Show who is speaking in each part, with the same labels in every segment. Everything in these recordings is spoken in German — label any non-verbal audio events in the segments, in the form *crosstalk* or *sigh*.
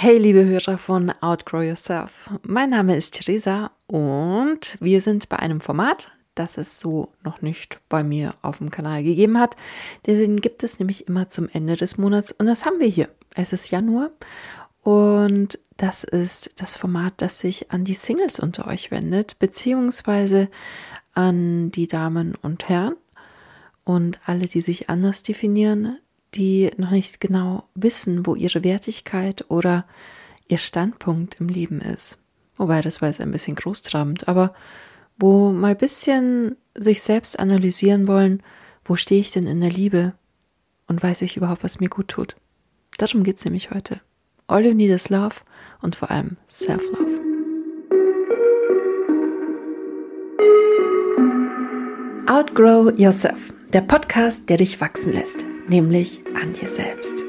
Speaker 1: Hey, liebe Hörer von Outgrow Yourself. Mein Name ist Theresa und wir sind bei einem Format, das es so noch nicht bei mir auf dem Kanal gegeben hat. Den gibt es nämlich immer zum Ende des Monats und das haben wir hier. Es ist Januar und das ist das Format, das sich an die Singles unter euch wendet, beziehungsweise an die Damen und Herren und alle, die sich anders definieren, die noch nicht genau wissen, wo ihre Wertigkeit oder ihr Standpunkt im Leben ist. Wobei das war jetzt ein bisschen großtrabend, aber wo mal ein bisschen sich selbst analysieren wollen, wo stehe ich denn in der Liebe und weiß ich überhaupt, was mir gut tut. Darum geht es nämlich heute. All you need is love und vor allem Self-Love. Outgrow Yourself, der Podcast, der dich wachsen lässt nämlich an dir selbst.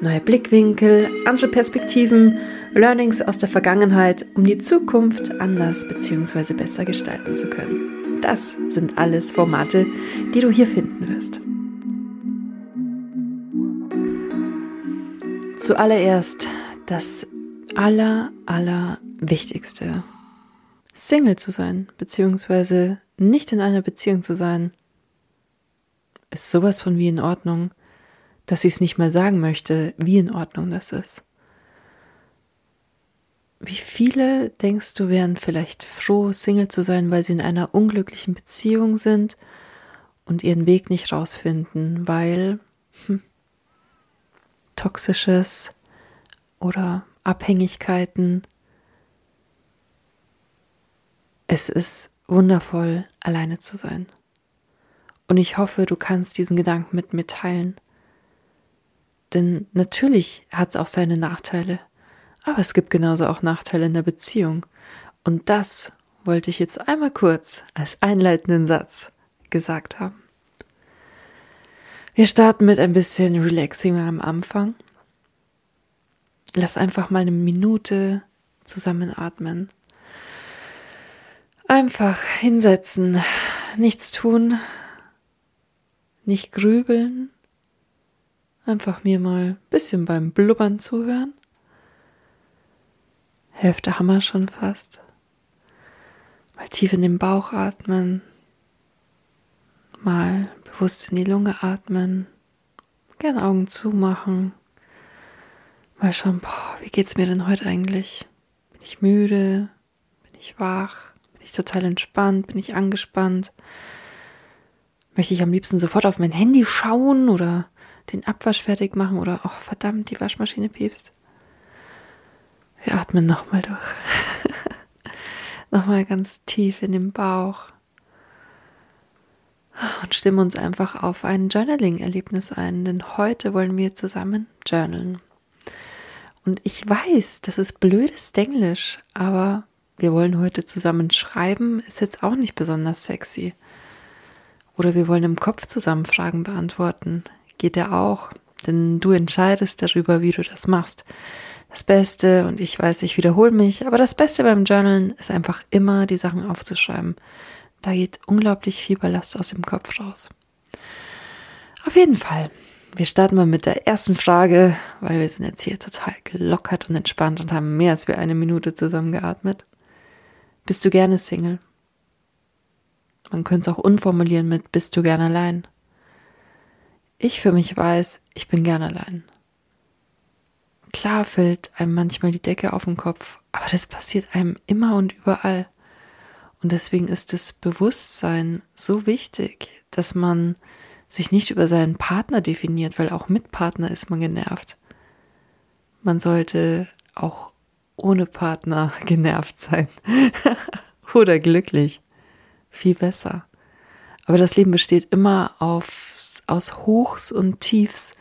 Speaker 1: Neue Blickwinkel, andere Perspektiven, Learnings aus der Vergangenheit, um die Zukunft anders bzw. besser gestalten zu können. Das sind alles Formate, die du hier finden wirst. Zuallererst das aller, aller. Single zu sein, beziehungsweise nicht in einer Beziehung zu sein, ist sowas von wie in Ordnung dass sie es nicht mal sagen möchte, wie in Ordnung das ist. Wie viele denkst du wären vielleicht froh, Single zu sein, weil sie in einer unglücklichen Beziehung sind und ihren Weg nicht rausfinden, weil hm, toxisches oder Abhängigkeiten. Es ist wundervoll, alleine zu sein. Und ich hoffe, du kannst diesen Gedanken mit mir teilen. Denn natürlich hat es auch seine Nachteile. Aber es gibt genauso auch Nachteile in der Beziehung. Und das wollte ich jetzt einmal kurz als einleitenden Satz gesagt haben. Wir starten mit ein bisschen Relaxing am Anfang. Lass einfach mal eine Minute zusammenatmen. Einfach hinsetzen, nichts tun, nicht grübeln, Einfach mir mal ein bisschen beim Blubbern zuhören. Hälfte Hammer schon fast. Mal tief in den Bauch atmen. Mal bewusst in die Lunge atmen. Gern Augen zumachen. Mal schauen, boah, wie geht's mir denn heute eigentlich? Bin ich müde? Bin ich wach? Bin ich total entspannt? Bin ich angespannt? Möchte ich am liebsten sofort auf mein Handy schauen oder den Abwasch fertig machen oder, oh verdammt, die Waschmaschine piepst. Wir atmen nochmal durch. *laughs* nochmal ganz tief in den Bauch. Und stimmen uns einfach auf ein Journaling-Erlebnis ein, denn heute wollen wir zusammen journalen. Und ich weiß, das ist blödes Denglisch, aber wir wollen heute zusammen schreiben, ist jetzt auch nicht besonders sexy. Oder wir wollen im Kopf zusammen Fragen beantworten geht ja auch, denn du entscheidest darüber, wie du das machst. Das Beste, und ich weiß, ich wiederhole mich, aber das Beste beim Journalen ist einfach immer, die Sachen aufzuschreiben. Da geht unglaublich viel Ballast aus dem Kopf raus. Auf jeden Fall. Wir starten mal mit der ersten Frage, weil wir sind jetzt hier total gelockert und entspannt und haben mehr als wir eine Minute zusammengeatmet. Bist du gerne Single? Man könnte es auch unformulieren mit Bist du gerne allein? Ich für mich weiß, ich bin gern allein. Klar fällt einem manchmal die Decke auf den Kopf, aber das passiert einem immer und überall. Und deswegen ist das Bewusstsein so wichtig, dass man sich nicht über seinen Partner definiert, weil auch mit Partner ist man genervt. Man sollte auch ohne Partner *laughs* genervt sein *laughs* oder glücklich. Viel besser. Aber das Leben besteht immer auf, aus Hochs und Tiefs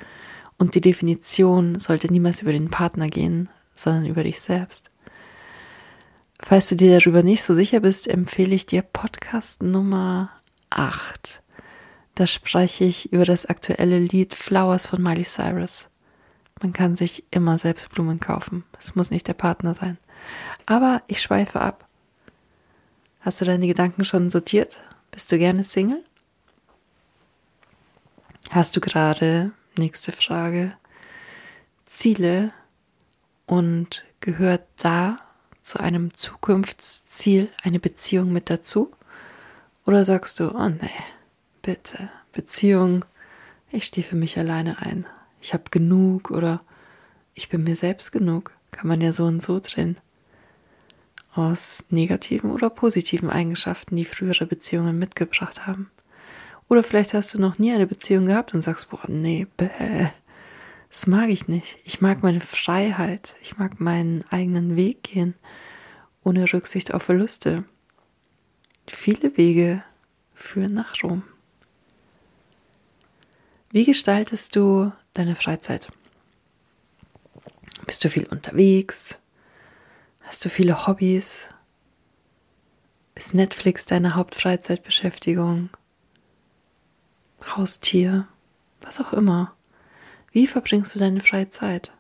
Speaker 1: und die Definition sollte niemals über den Partner gehen, sondern über dich selbst. Falls du dir darüber nicht so sicher bist, empfehle ich dir Podcast Nummer 8. Da spreche ich über das aktuelle Lied Flowers von Miley Cyrus. Man kann sich immer selbst Blumen kaufen. Es muss nicht der Partner sein. Aber ich schweife ab. Hast du deine Gedanken schon sortiert? Bist du gerne Single? Hast du gerade, nächste Frage, Ziele und gehört da zu einem Zukunftsziel eine Beziehung mit dazu? Oder sagst du, oh nee, bitte, Beziehung, ich stehe für mich alleine ein. Ich habe genug oder ich bin mir selbst genug. Kann man ja so und so drehen. Aus negativen oder positiven Eigenschaften, die frühere Beziehungen mitgebracht haben. Oder vielleicht hast du noch nie eine Beziehung gehabt und sagst, boah, nee, bäh, das mag ich nicht. Ich mag meine Freiheit. Ich mag meinen eigenen Weg gehen, ohne Rücksicht auf Verluste. Viele Wege führen nach Rom. Wie gestaltest du deine Freizeit? Bist du viel unterwegs? Hast du viele Hobbys? Ist Netflix deine Hauptfreizeitbeschäftigung? Haustier? Was auch immer. Wie verbringst du deine freie Zeit?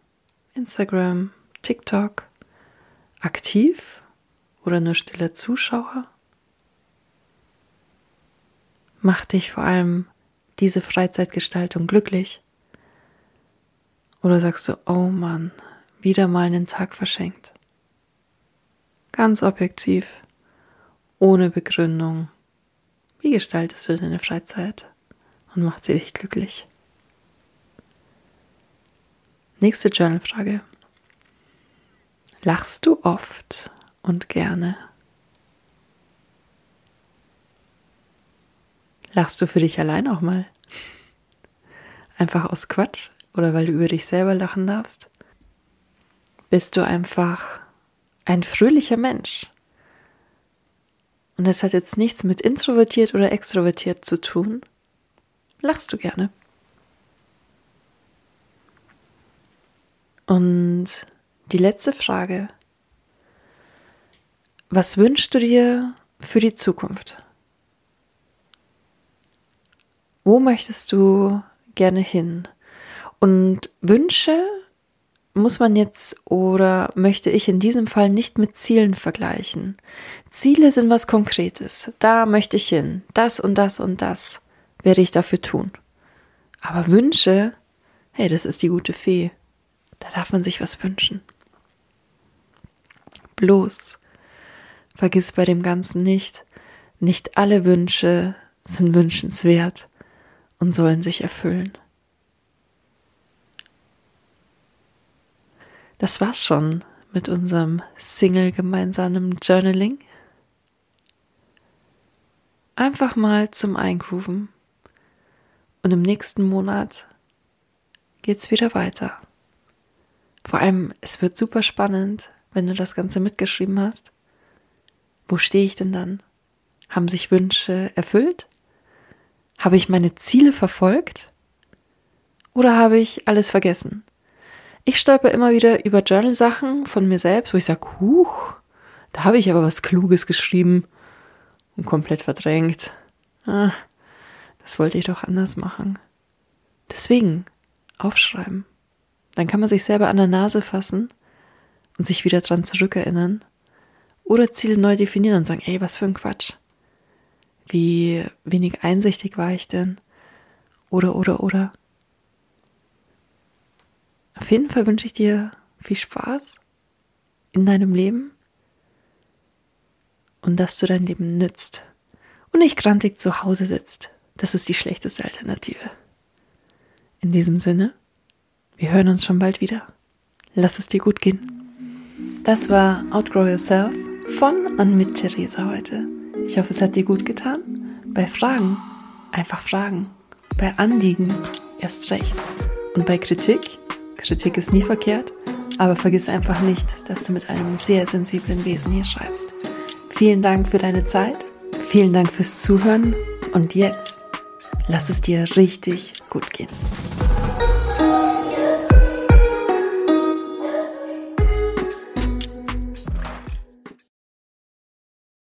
Speaker 1: Instagram, TikTok? Aktiv oder nur stiller Zuschauer? Macht dich vor allem diese Freizeitgestaltung glücklich? Oder sagst du, oh Mann, wieder mal einen Tag verschenkt? Ganz objektiv, ohne Begründung. Wie gestaltest du deine Freizeit und macht sie dich glücklich? Nächste Journalfrage. Lachst du oft und gerne? Lachst du für dich allein auch mal? *laughs* Einfach aus Quatsch oder weil du über dich selber lachen darfst? Bist du einfach ein fröhlicher Mensch? Und das hat jetzt nichts mit introvertiert oder extrovertiert zu tun. Lachst du gerne? Und die letzte Frage. Was wünschst du dir für die Zukunft? Wo möchtest du gerne hin? Und Wünsche muss man jetzt oder möchte ich in diesem Fall nicht mit Zielen vergleichen. Ziele sind was Konkretes. Da möchte ich hin. Das und das und das werde ich dafür tun. Aber Wünsche, hey, das ist die gute Fee. Da darf man sich was wünschen. Bloß, vergiss bei dem Ganzen nicht, nicht alle Wünsche sind wünschenswert und sollen sich erfüllen. Das war's schon mit unserem Single gemeinsamen Journaling. Einfach mal zum Eingrooven. Und im nächsten Monat geht's wieder weiter. Vor allem, es wird super spannend, wenn du das Ganze mitgeschrieben hast. Wo stehe ich denn dann? Haben sich Wünsche erfüllt? Habe ich meine Ziele verfolgt? Oder habe ich alles vergessen? Ich stolper immer wieder über Journal-Sachen von mir selbst, wo ich sage, huch, da habe ich aber was Kluges geschrieben und komplett verdrängt. Ah, das wollte ich doch anders machen. Deswegen aufschreiben. Dann kann man sich selber an der Nase fassen und sich wieder dran zurückerinnern. Oder Ziele neu definieren und sagen, ey, was für ein Quatsch. Wie wenig einsichtig war ich denn? Oder, oder, oder. Auf jeden Fall wünsche ich dir viel Spaß in deinem Leben und dass du dein Leben nützt und nicht grantig zu Hause sitzt. Das ist die schlechteste Alternative. In diesem Sinne, wir hören uns schon bald wieder. Lass es dir gut gehen. Das war Outgrow Yourself von und mit Theresa heute. Ich hoffe, es hat dir gut getan. Bei Fragen einfach fragen. Bei Anliegen erst recht. Und bei Kritik, Kritik ist nie verkehrt, aber vergiss einfach nicht, dass du mit einem sehr sensiblen Wesen hier schreibst. Vielen Dank für deine Zeit. Vielen Dank fürs Zuhören. Und jetzt lass es dir richtig gut gehen.